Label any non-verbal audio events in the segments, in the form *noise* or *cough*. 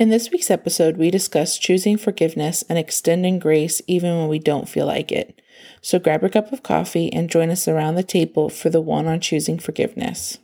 In this week's episode, we discuss choosing forgiveness and extending grace even when we don't feel like it. So grab a cup of coffee and join us around the table for the one on choosing forgiveness.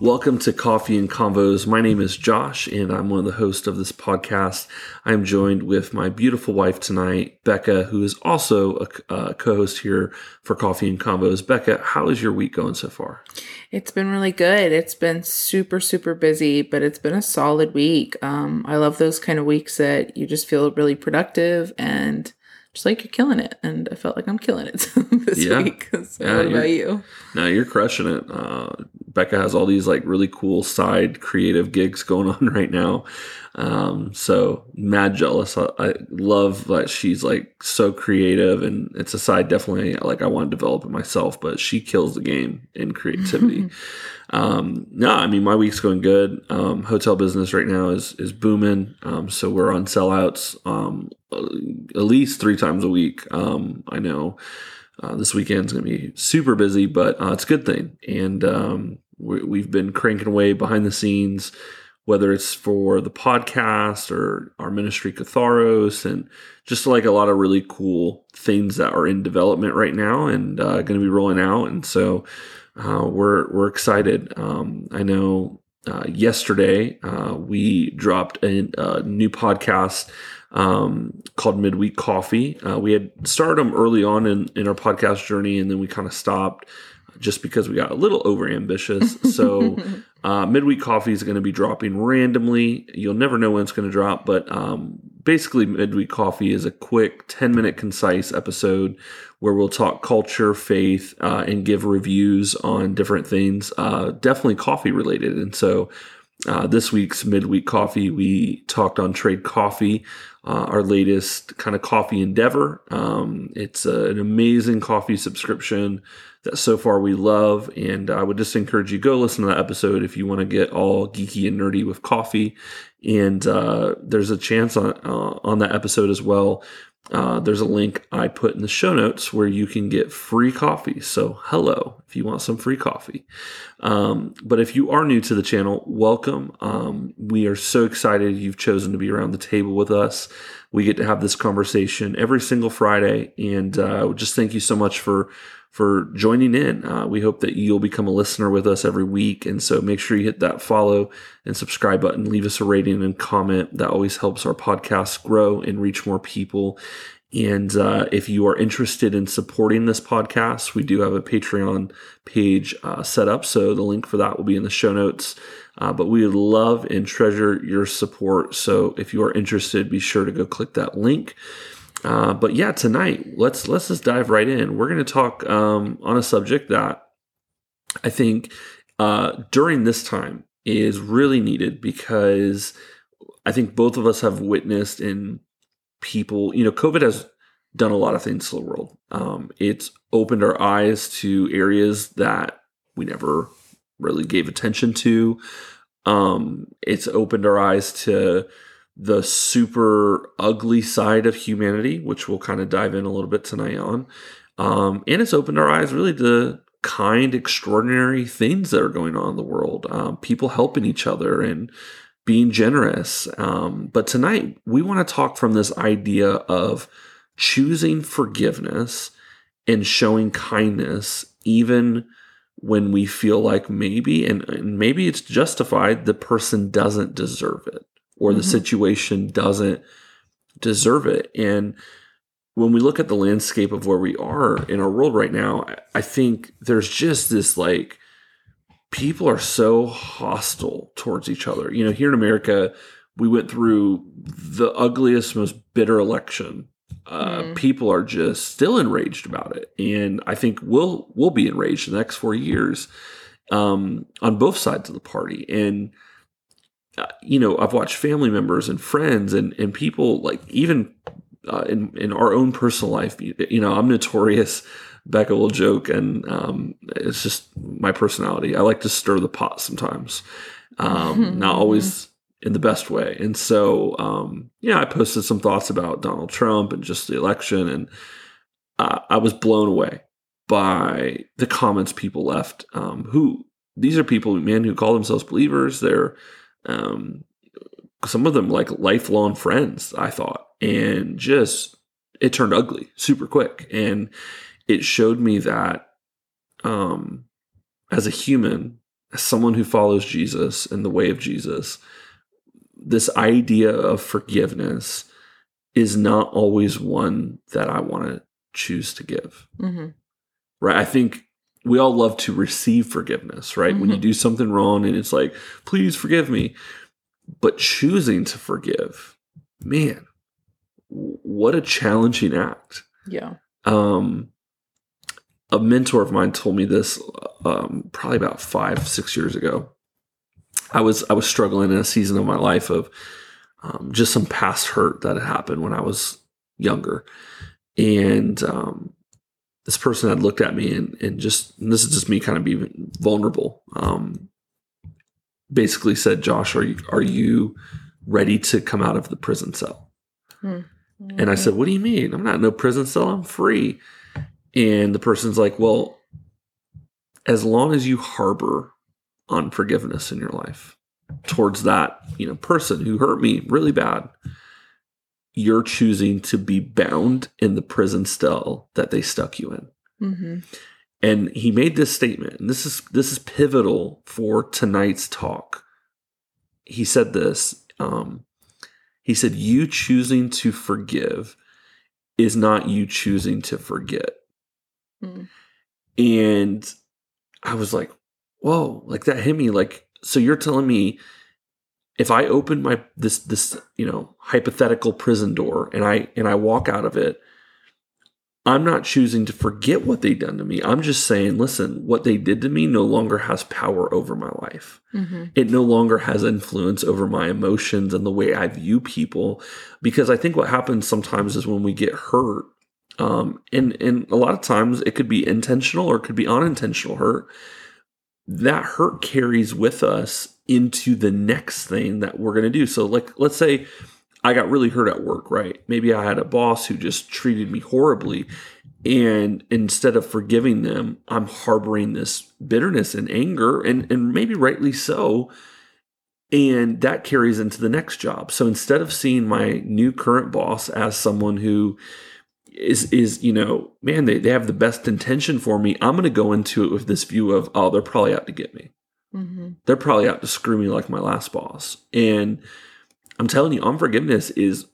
Welcome to Coffee and Convos. My name is Josh, and I'm one of the hosts of this podcast. I'm joined with my beautiful wife tonight, Becca, who is also a, a co host here for Coffee and Convos. Becca, how is your week going so far? It's been really good. It's been super, super busy, but it's been a solid week. Um, I love those kind of weeks that you just feel really productive and just like you're killing it. And I felt like I'm killing it *laughs* this Yeah. week. *laughs* So Yeah, what about you? No, you're crushing it. Uh, Becca has all these like really cool side creative gigs going *laughs* on right now. Um, so mad jealous. I, I love that she's like so creative, and it's a side definitely like I want to develop it myself. But she kills the game in creativity. *laughs* um, no, I mean my week's going good. Um, hotel business right now is is booming. Um, so we're on sellouts um, at least three times a week. Um, I know. Uh, this weekend's going to be super busy, but uh, it's a good thing. And um, we, we've been cranking away behind the scenes, whether it's for the podcast or our ministry Catharos, and just like a lot of really cool things that are in development right now and uh, going to be rolling out. And so uh, we're we're excited. Um, I know uh, yesterday uh, we dropped a, a new podcast um, called Midweek Coffee. Uh, we had started them early on in, in our podcast journey, and then we kind of stopped just because we got a little over ambitious. So, *laughs* uh, Midweek Coffee is going to be dropping randomly. You'll never know when it's going to drop, but um, basically, Midweek Coffee is a quick 10 minute, concise episode where we'll talk culture, faith, uh, and give reviews on different things, uh, definitely coffee related. And so, uh, this week's midweek coffee, we talked on Trade Coffee, uh, our latest kind of coffee endeavor. Um, it's a, an amazing coffee subscription that so far we love, and I would just encourage you go listen to that episode if you want to get all geeky and nerdy with coffee. And uh, there's a chance on uh, on that episode as well. Uh, there's a link I put in the show notes where you can get free coffee. So, hello, if you want some free coffee. Um, but if you are new to the channel, welcome. Um, we are so excited you've chosen to be around the table with us. We get to have this conversation every single Friday, and uh, just thank you so much for for joining in. Uh, we hope that you'll become a listener with us every week, and so make sure you hit that follow and subscribe button. Leave us a rating and comment. That always helps our podcast grow and reach more people. And uh, if you are interested in supporting this podcast, we do have a Patreon page uh, set up. So the link for that will be in the show notes. Uh, but we would love and treasure your support. So if you are interested, be sure to go click that link. Uh, but yeah, tonight let's let's just dive right in. We're going to talk um, on a subject that I think uh, during this time is really needed because I think both of us have witnessed in people. You know, COVID has done a lot of things to the world. Um, it's opened our eyes to areas that we never really gave attention to. Um, it's opened our eyes to the super ugly side of humanity, which we'll kind of dive in a little bit tonight on. Um, and it's opened our eyes really to kind, extraordinary things that are going on in the world. Um, people helping each other and being generous. Um, but tonight, we want to talk from this idea of choosing forgiveness and showing kindness, even when we feel like maybe, and, and maybe it's justified, the person doesn't deserve it or the Mhm. situation doesn't deserve it. And when we look at the landscape of where we are in our world right now, I- think there's just this like people are so hostile towards each other. You know, here in America, we went through the ugliest, most bitter election. Uh, Mm. People are just still enraged about it, and I think we'll we'll be enraged in the next four years um, on both sides of the party. And you know, I've watched family members and friends and and people like even uh, in in our own personal life. You, know, I'm notorious. Becca will joke, and um, it's just my personality. I like to stir the pot sometimes. Um, *laughs* not always in the best way. And so, um, yeah, I posted some thoughts about Donald Trump and just the election, and uh, I was blown away by the comments people left. Um, who these are people, man, who call themselves believers. They're um, some of them like lifelong friends. I thought, and just it turned ugly super quick, and it showed me that um, as a human, as someone who follows Jesus and the way of Jesus, this idea of forgiveness is not always one that I want to choose to give. Mm-hmm. Right. I think we all love to receive forgiveness, right? Mm-hmm. When you mm-hmm. do something wrong and it's like, please forgive me. But choosing to forgive, man, what a challenging act. Yeah. Um, a mentor of mine told me this um, probably about five, six years ago. I was I was struggling in a season of my life of um, just some past hurt that had happened when I was younger, and um, this person had looked at me and and just and this is just me kind of being vulnerable. Um, basically said, "Josh, are you are you ready to come out of the prison cell?" Mm-hmm. And I said, "What do you mean? I'm not in no prison cell. I'm free." And the person's like, "Well." As long as you harbor unforgiveness in your life towards that you know person who hurt me really bad you're choosing to be bound in the prison cell that they stuck you in mm-hmm. and he made this statement and this is this is pivotal for tonight's talk he said this um, he said you choosing to forgive is not you choosing to forget mm. and i was like whoa, like that hit me. Like, so you're telling me if I open my this this you know hypothetical prison door and I and I walk out of it, I'm not choosing to forget what they've done to me. I'm just saying, listen, what they did to me no longer has power over my life. Mm-hmm. It no longer has influence over my emotions and the way I view people. Because I think what happens sometimes is when we get hurt, um, and and a lot of times it could be intentional or it could be unintentional hurt that hurt carries with us into the next thing that we're going to do. So, like, let's say I got really hurt at work, right? Maybe I had a boss who just treated me horribly. And instead of forgiving them, I'm harboring this bitterness and anger, and, and maybe rightly so. And that carries into the next job. So instead of seeing my new current boss as someone who is is you know man they, they have the best intention for me i'm going to go into it with this view of oh they're probably out to get me mm-hmm. they're probably out to screw me like my last boss. And i'm telling you unforgiveness is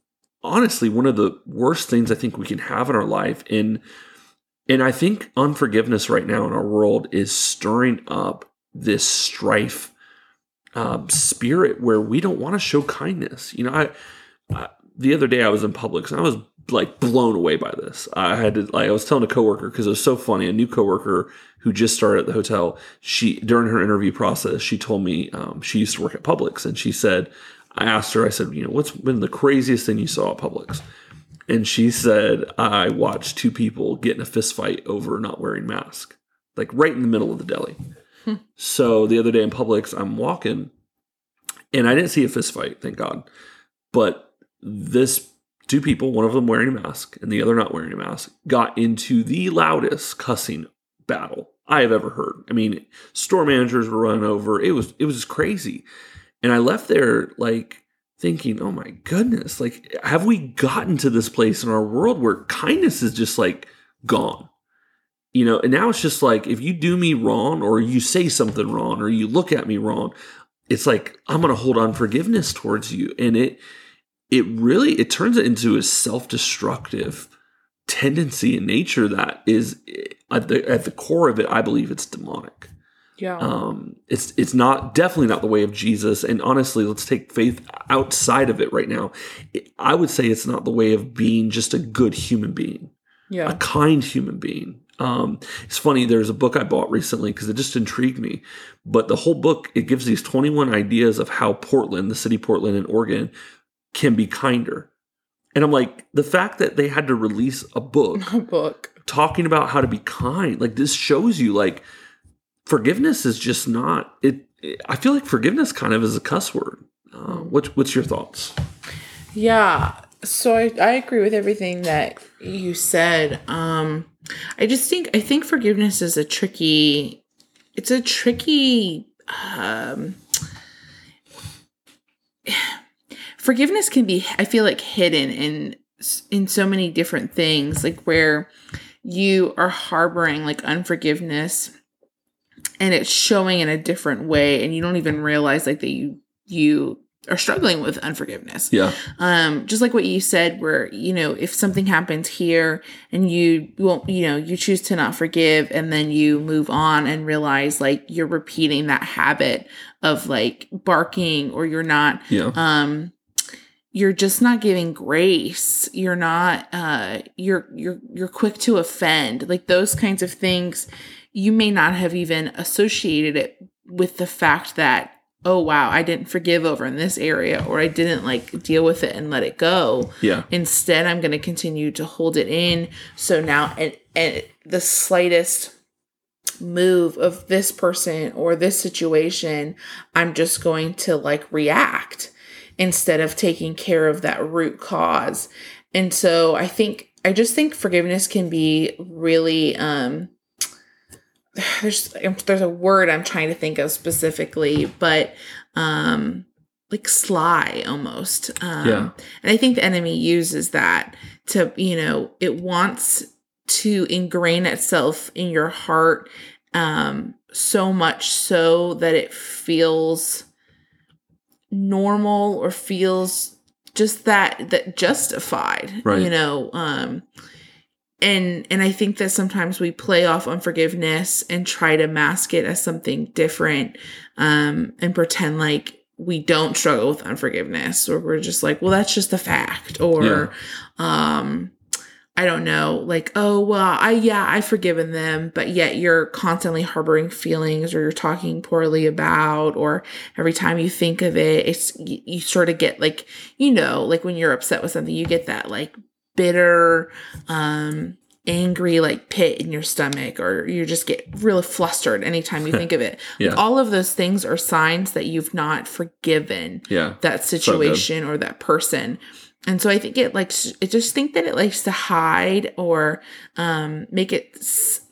honestly one of the worst things i think we can have in our life. And and i think unforgiveness right now in our world is stirring up this strife um, spirit where we don't want to show kindness. You know I, I the other day i was in Publix and i was like blown away by this. I had to like I was telling a coworker because it was so funny. A new coworker who just started at the hotel. She during her interview process, she told me um, she used to work at Publix, and she said, I asked her, I said, you know, what's been the craziest thing you saw at Publix? And she said, I watched two people get in a fist fight over not wearing mask, like right in the middle of the deli. Hmm. So the other day in Publix, I'm walking, and I didn't see a fist fight, thank God. But this two people, one of them wearing a mask and the other not wearing a mask, got into the loudest cussing battle I have ever heard. I mean, store managers were run over. It was it was crazy. And I left there like thinking, "Oh my goodness, like have we gotten to this place in our world where kindness is just like gone?" You know, and now it's just like if you do me wrong or you say something wrong or you look at me wrong, it's like I'm going to hold on forgiveness towards you and it it really it turns it into a self-destructive tendency in nature that is at the at the core of it i believe it's demonic yeah um it's it's not definitely not the way of jesus and honestly let's take faith outside of it right now i would say it's not the way of being just a good human being yeah a kind human being um, it's funny. There's a book I bought recently because it just intrigued me. But the whole book it gives these 21 ideas of how Portland, the city Portland in Oregon, can be kinder. And I'm like, the fact that they had to release a book, *laughs* a book talking about how to be kind, like this shows you like forgiveness is just not it. I feel like forgiveness kind of is a cuss word. Uh, what, what's your thoughts? Yeah. So I, I agree with everything that you said. Um I just think I think forgiveness is a tricky it's a tricky um forgiveness can be I feel like hidden in in so many different things like where you are harboring like unforgiveness and it's showing in a different way and you don't even realize like that you you are struggling with unforgiveness. Yeah. Um, just like what you said, where, you know, if something happens here and you won't, you know, you choose to not forgive and then you move on and realize like you're repeating that habit of like barking or you're not, Yeah. um, you're just not giving grace. You're not, uh, you're, you're, you're quick to offend. Like those kinds of things, you may not have even associated it with the fact that oh wow i didn't forgive over in this area or i didn't like deal with it and let it go Yeah. instead i'm going to continue to hold it in so now and, and the slightest move of this person or this situation i'm just going to like react instead of taking care of that root cause and so i think i just think forgiveness can be really um *sighs* there's there's a word I'm trying to think of specifically, but um like sly almost. Um Yeah. and I think the enemy uses that to, you know, it wants to ingrain itself in your heart um so much so that it feels normal or feels just that that justified Right. you know um and and i think that sometimes we play off unforgiveness and try to mask it as something different um and pretend like we don't struggle with unforgiveness or we're just like well that's just a fact or um i don't know like oh well i yeah i've forgiven them but yet you're constantly harboring feelings or you're talking poorly about or every time you think of it it's you, you sort of get like you know like when you're upset with something you get that like bitter um angry like pit in your stomach or you just get really flustered anytime you *laughs* think of it Yeah. all of those things are signs that you've not forgiven Yeah. that situation or that person and so i think it likes i just think that it likes to hide or um make it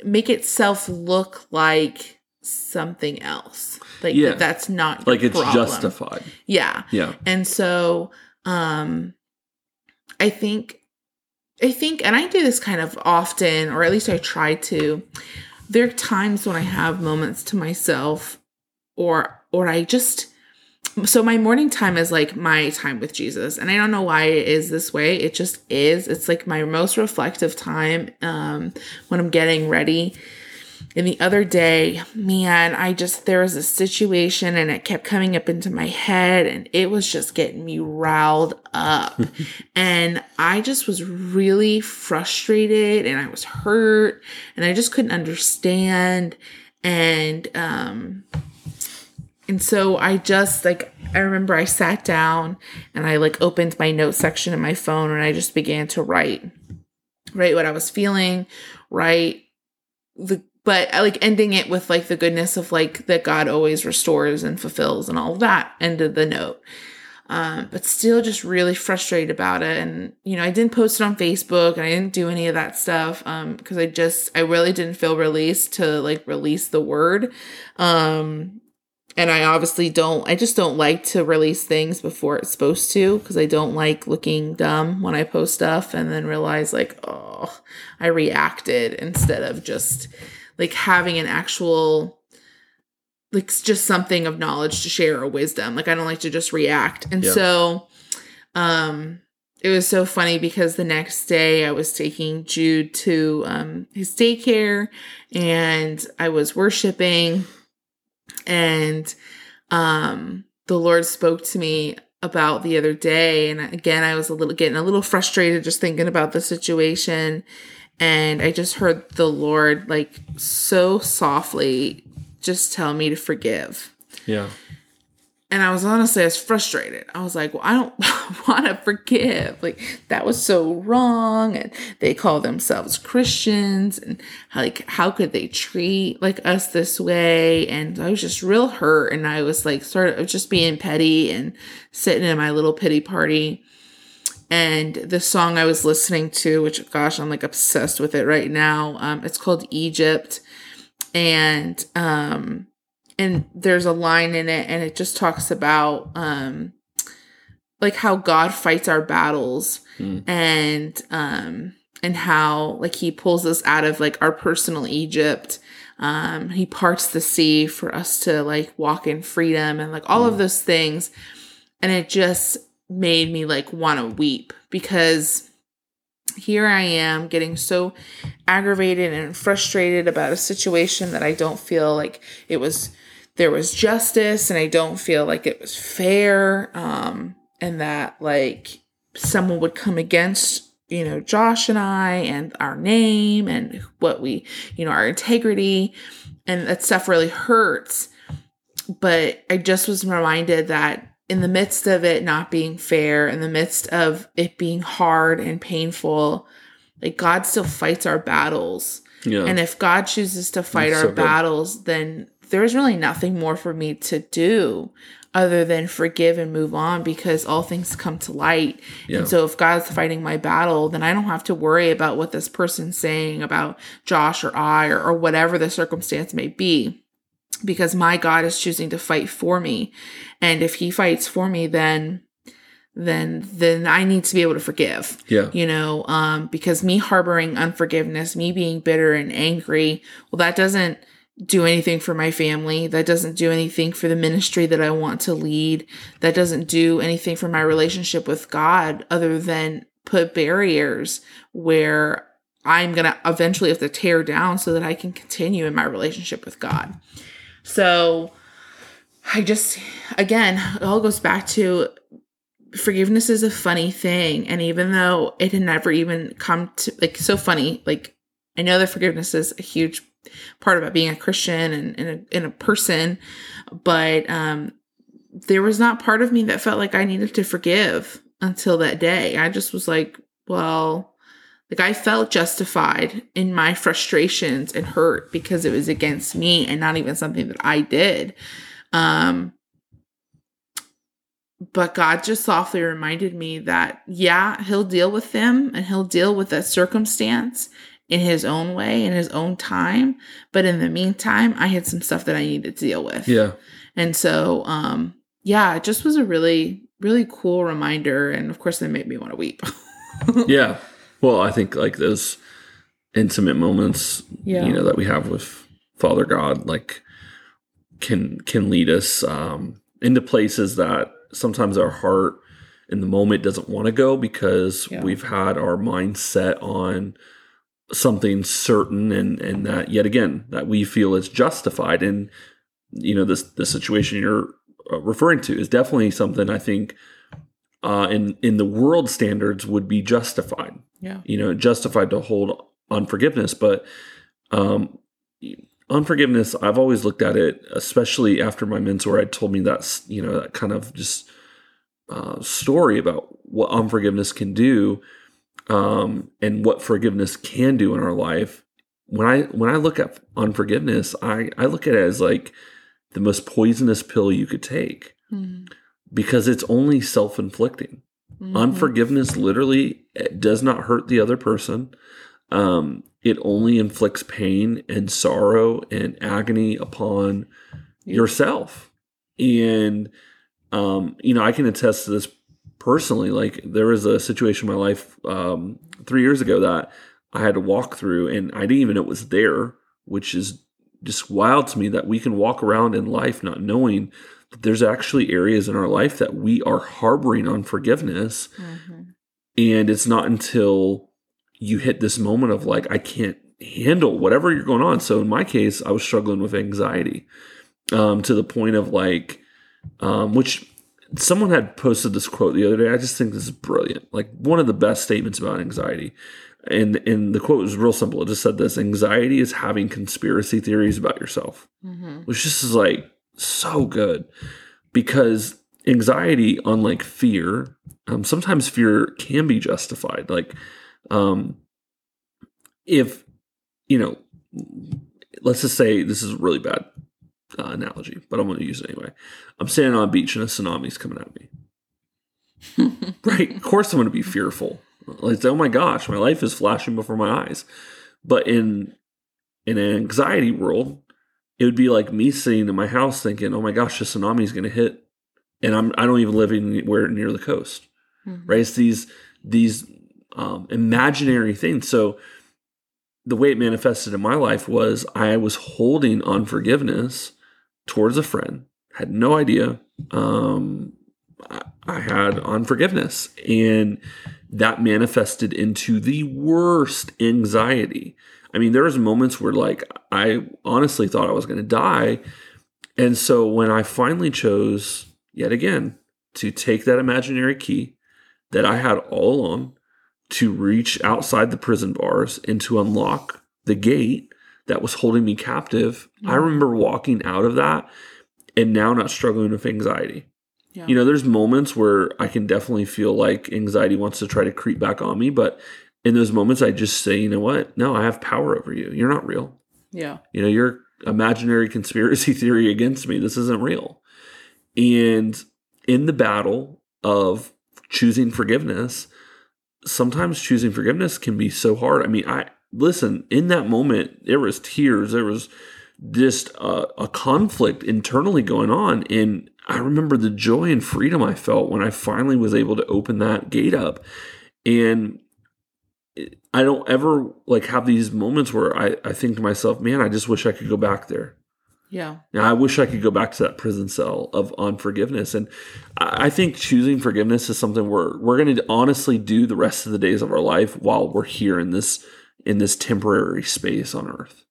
make itself look like something else like Yeah. that that's not Like it's problem. justified. yeah Yeah. and so um I think I think and I do this kind of often or at least I try to there are times when I have moments to myself or or I just so my morning time is like my time with Jesus and I don't know why it is this way it just is it's like my most reflective time um when I'm getting ready and the other day, man, I just, there was a situation and it kept coming up into my head and it was just getting me riled up. *laughs* and I just was really frustrated and I was hurt and I just couldn't understand. And, um, and so I just like, I remember I sat down and I like opened my note section in my phone and I just began to write, write what I was feeling, write the but I like ending it with like the goodness of like that God always restores and fulfills and all that ended the note. Um, but still just really frustrated about it. And, you know, I didn't post it on Facebook and I didn't do any of that stuff. Um, cause I just, I really didn't feel released to like release the word. Um, and I obviously don't, I just don't like to release things before it's supposed to because I don't like looking dumb when I post stuff and then realize like, oh, I reacted instead of just like having an actual like just something of knowledge to share or wisdom. Like I don't like to just react. And Yeah. so um it was so funny because the next day I was taking Jude to um his daycare and I was worshiping and um the Lord spoke to me about the other day and again I was a little getting a little frustrated just thinking about the situation and I just heard the Lord like so softly just tell me to forgive. Yeah. And I was honestly, I was frustrated. I was like, well, I don't *laughs* want to forgive. Like, that was so wrong. And they call themselves Christians. And like, how could they treat like us this way? And I was just real hurt. And I was like, sort of just being petty and sitting in my little pity party. And the song I was listening to, which gosh, I'm like obsessed with it right now. Um, it's called Egypt. And, um, and there's a line in it and it just talks about um like how God fights our battles mm. and um and how like he pulls us out of like our personal Egypt. Um he parts the sea for us to like walk in freedom and like all mm. of those things. And it just made me like want to weep because here I am getting so aggravated and frustrated about a situation that I don't feel like it was there was justice and I don't feel like it was fair um and that like someone would come against you know Josh and I and our name and what we you know our integrity and that stuff really hurts. But I just was reminded that in the midst of it not being fair in the midst of it being hard and painful like God still fights our battles. Yeah. and if God chooses to fight That's our so battles then there's really nothing more for me to do other than forgive and move on because all things come to light. Yeah. And so if God's fighting my battle, then I don't have to worry about what this person's saying about Josh or I or, or whatever the circumstance may be because my God is choosing to fight for me. And if he fights for me, then then then I need to be able to forgive. Yeah. You know, um, because me harboring unforgiveness, me being bitter and angry, well, that doesn't do anything for my family. That doesn't do anything for the ministry that I want to lead. That doesn't do anything for my relationship with God other than put barriers where I'm going to eventually have to tear down so that I can continue in my relationship with God. So I just, again, it all goes back to forgiveness is a funny thing. And even though it had never even come to, like, so funny, like, I know that forgiveness is a huge part about being a Christian and, and, a, and a person, but um, there was not part of me that felt like I needed to forgive until that day. I just was like, well, like I felt justified in my frustrations and hurt because it was against me and not even something that I did. Um, but God just softly reminded me that, yeah, He'll deal with them and He'll deal with that circumstance in his own way, in his own time. But in the meantime, I had some stuff that I needed to deal with. Yeah. And so, um, yeah, it just was a really, really cool reminder. And of course, it made me want to weep. *laughs* yeah. Well, I think like those intimate moments, yeah. you know, that we have with Father God, like can can lead us um, into places that sometimes our heart in the moment doesn't want to go because yeah. we've had our mindset on something certain and and that yet again that we feel is justified and you know this the situation you're uh, referring to is definitely something I think uh, in in the world standards would be justified. Yeah, you know, justified to hold unforgiveness, but um, unforgiveness. I've always looked at it, especially after my mentor had told me that you know that kind of just uh, story about what unforgiveness can do um, and what forgiveness can do in our life. When I when I look at unforgiveness, I I look at it as like the most poisonous pill you could take mm-hmm. because it's only self inflicting. Mm-hmm. Unforgiveness literally does not hurt the other person. Um, it only inflicts pain and sorrow and agony upon yourself. And um, you know, I can attest to this personally. Like there was a situation in my life um, three years ago that I had to walk through, and I didn't even know it was there, which is just wild to me that we can walk around in life not knowing that there's actually areas in our life that we are harboring unforgiveness. Mm-hmm. And it's not until you hit this moment of like, I can't handle whatever you're going on. So in my case, I was struggling with anxiety um, to the point of like, um, which someone had posted this quote the other day. I just think this is brilliant. Like one of the best statements about anxiety. And and the quote was real simple. It just said this: anxiety is having conspiracy theories about yourself, mm-hmm. which just is like so good. because anxiety, unlike fear, um, sometimes fear can be justified. Like, um, if you know, let's just say this is really bad uh, analogy, but I'm going to use it anyway. I'm standing on a beach and a tsunami's coming at me. *laughs* right? Of course, I'm going to be fearful. Like, oh my gosh, my life is flashing before my eyes. But in in an anxiety world, it would be like me sitting in my house thinking, "Oh my gosh, a tsunami is going to hit," and I'm I don't even live anywhere near the coast. Mm-hmm. Right? It's these these um, imaginary things. So the way it manifested in my life was I was holding unforgiveness towards a friend. Had no idea. Um, I, had unforgiveness, and that manifested into the worst anxiety. I mean, there was moments where like I honestly thought I was going to die. And so when I finally chose yet again to take that imaginary key that I had all along to reach outside the prison bars and to unlock the gate that was holding me captive, I mm-hmm. remember walking out of that and now not struggling with anxiety. Yeah. You know, there's moments where I can definitely feel like anxiety wants to try to creep back on me, but in those moments, I just say, you know what? No, I have power over you. You're not real. Yeah. You know, you're imaginary conspiracy *laughs* theory against me. This isn't real. And in the battle of choosing forgiveness, sometimes choosing forgiveness can be so hard. I mean, I listen, in that moment, there was tears, there was just a, a conflict internally going on. And I remember the joy and freedom I felt when I finally was able to open that gate up. And I don't ever like have these moments where I, I think to myself, man, I just wish I could go back there. Yeah. Now, I wish I could go back to that prison cell of unforgiveness. And I think choosing forgiveness is something we're we're going to honestly do the rest of the days of our life while we're here in this in this temporary space on earth.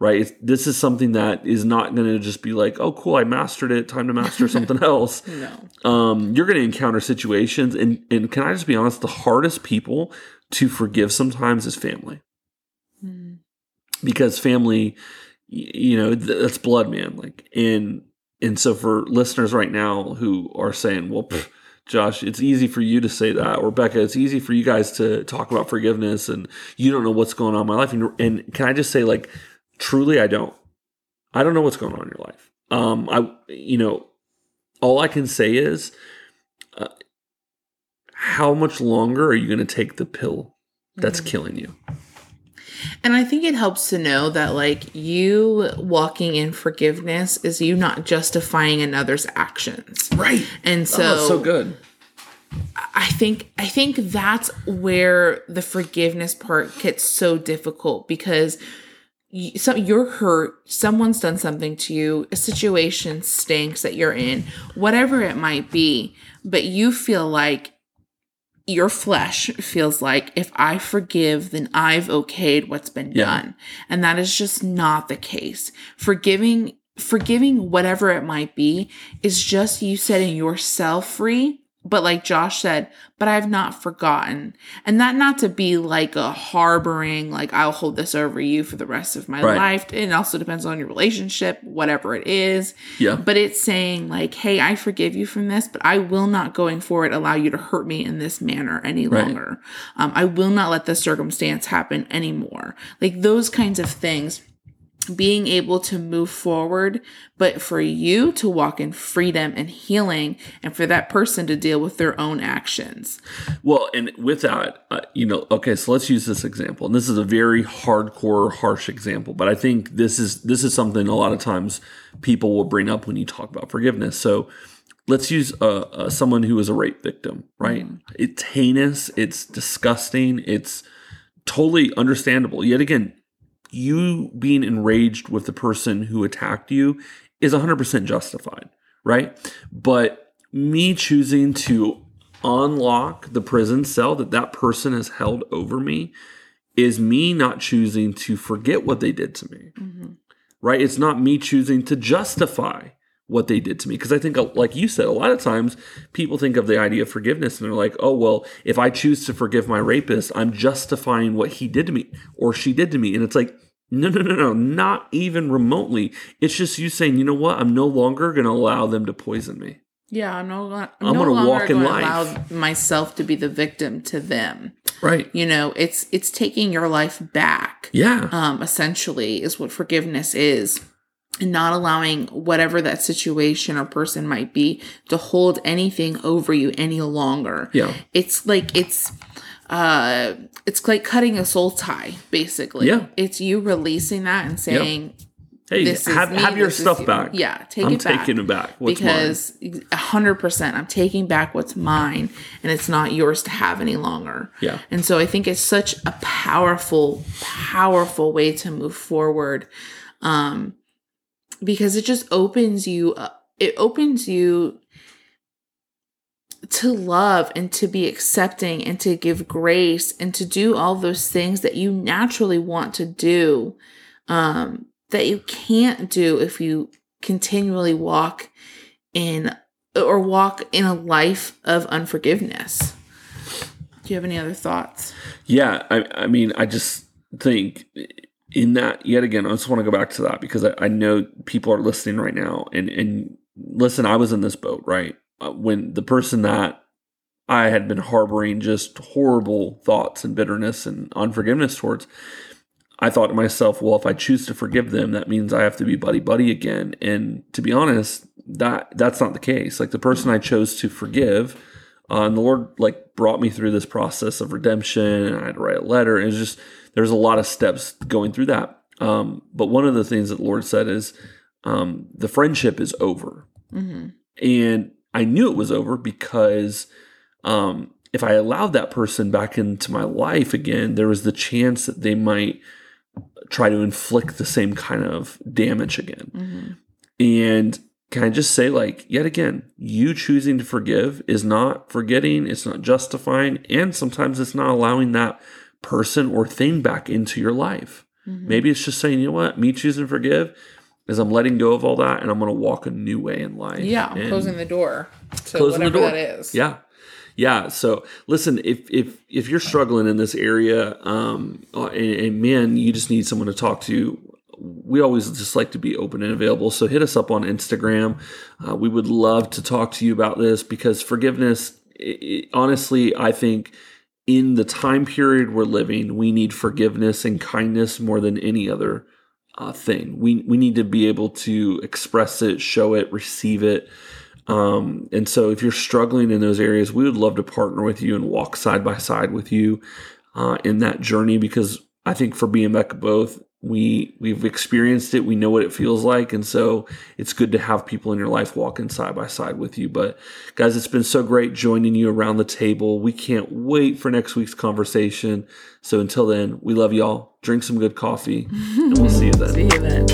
Right? This is something that is not going to just be like, "Oh, cool, I mastered it. Time to master *laughs* something else." no. Um, you're going to encounter situations, and and can I just be honest? The hardest people to forgive sometimes is family, mm. because family you know that's blood man like and and so for listeners right now who are saying well pff, josh it's easy for you to say that or becca it's easy for you guys to talk about forgiveness and you don't know what's going on in my life. And, and can i just say like truly i don't. I don't know what's going on in your life. Um i you know all i can say is uh, how much longer are you going to take the pill that's mm-hmm. killing you and I think it helps to know that like you walking in forgiveness is you not justifying another's actions. Right. And oh, so oh, so good. I think I think that's where the forgiveness part gets so difficult because you, so you're hurt, someone's done something to you, a situation stinks that you're in, whatever it might be, but you feel like your flesh feels like if I forgive, then I've okayed what's been yeah. done. And that is just not the case. Forgiving, forgiving whatever it might be is just you setting yourself free but like Josh said, but I've not forgotten. And that not to be like a harboring, like I'll hold this over you for the rest of my right. life. It also depends on your relationship, whatever it is. Yeah. But it's saying like, hey, I forgive you from this, but I will not going forward allow you to hurt me in this manner any right. longer. Um, I will not let this circumstance happen anymore. Like those kinds of things being able to move forward, but for you to walk in freedom and healing, and for that person to deal with their own actions. Well, and with that, uh, you know, okay, so let's use this example. And this is a very hardcore, harsh example, but I think this is this is something a lot of times people will bring up when you talk about forgiveness. So let's use uh, uh, someone who is a rape victim, right? Mm. It's heinous, it's disgusting, it's totally understandable. Yet again, you being enraged with the person who attacked you is 100% justified, right? But me choosing to unlock the prison cell that that person has held over me is me not choosing to forget what they did to me, mm-hmm. right? It's not me choosing to justify what they did to me. Because I think, uh, like you said, a lot of times people think of the idea of forgiveness and they're like, oh, well, if I choose to forgive my rapist, I'm justifying what he did to me or she did to me. And it's like, No, no, no, no, not even remotely. It's just you saying, you know what? I'm no longer going to allow them to poison me. Yeah, I'm no, I'm I'm no gonna longer walk in going to life. allow myself to be the victim to them. Right. You know, it's it's taking your life back. Yeah. Um, essentially, is what forgiveness is, and not allowing whatever that situation or person might be to hold anything over you any longer. Yeah. It's like it's uh it's like cutting a soul tie basically Yeah. it's you releasing that and saying Hey, this have, me, have your stuff you. back. yeah take I'm it back taking it back. What's mine? because a hundred percent i'm taking back what's mine and it's not yours to have any longer Yeah. and so i think it's such a powerful powerful way to move forward um because it just opens you up it opens you to love and to be accepting and to give grace and to do all those things that you naturally want to do um that you can't do if you continually walk in or walk in a life of unforgiveness. Do you have any other thoughts? Yeah, I, I mean, I just think in that yet again, I just want to go back to that because I, I know people are listening right now, and and listen, I was in this boat right uh, when the person that I had been harboring just horrible thoughts and bitterness and unforgiveness towards. I thought to myself, well, if I choose to forgive them, that means I have to be buddy buddy again. And to be honest, that that's not the case. Like the person I chose to forgive, uh, and the Lord like brought me through this process of redemption. And I had to write a letter. And It was just there's a lot of steps going through that. Um, but one of the things that the Lord said is um, the friendship is over, mm-hmm. and I knew it was over because um, if I allowed that person back into my life again, there was the chance that they might try to inflict the same kind of damage again. Mm-hmm. And can I just say, like, yet again, you choosing to forgive is not forgetting, it's not justifying, and sometimes it's not allowing that person or thing back into your life. Mm-hmm. Maybe it's just saying, you know what, me choosing to forgive is I'm letting go of all that and I'm going to walk a new way in life. yeah And- closing the door to Closing the door. that is Yeah. Yeah. So listen, if if if you're struggling in this area, um, uh, and, and man, you just need someone to talk to. We always just like to be open and available. So hit us up on Instagram. Uh, we would love to talk to you about this because forgiveness, i i honestly, I think in the time period we're living, we need forgiveness and kindness more than any other uh, thing. We we need to be able to express it, show it, receive it. Um, and so, if you're struggling in those areas, we would love to partner with you and walk side by side with you uh, in that journey because I think for back both, we we've experienced it, we know what it feels like, and so it's good to have people in your life walking side by side with you. But guys, it's been so great joining you around the table. We can't wait for next week's conversation. So until then, we love y'all. Drink some good coffee, and we'll see you then. *laughs* see you then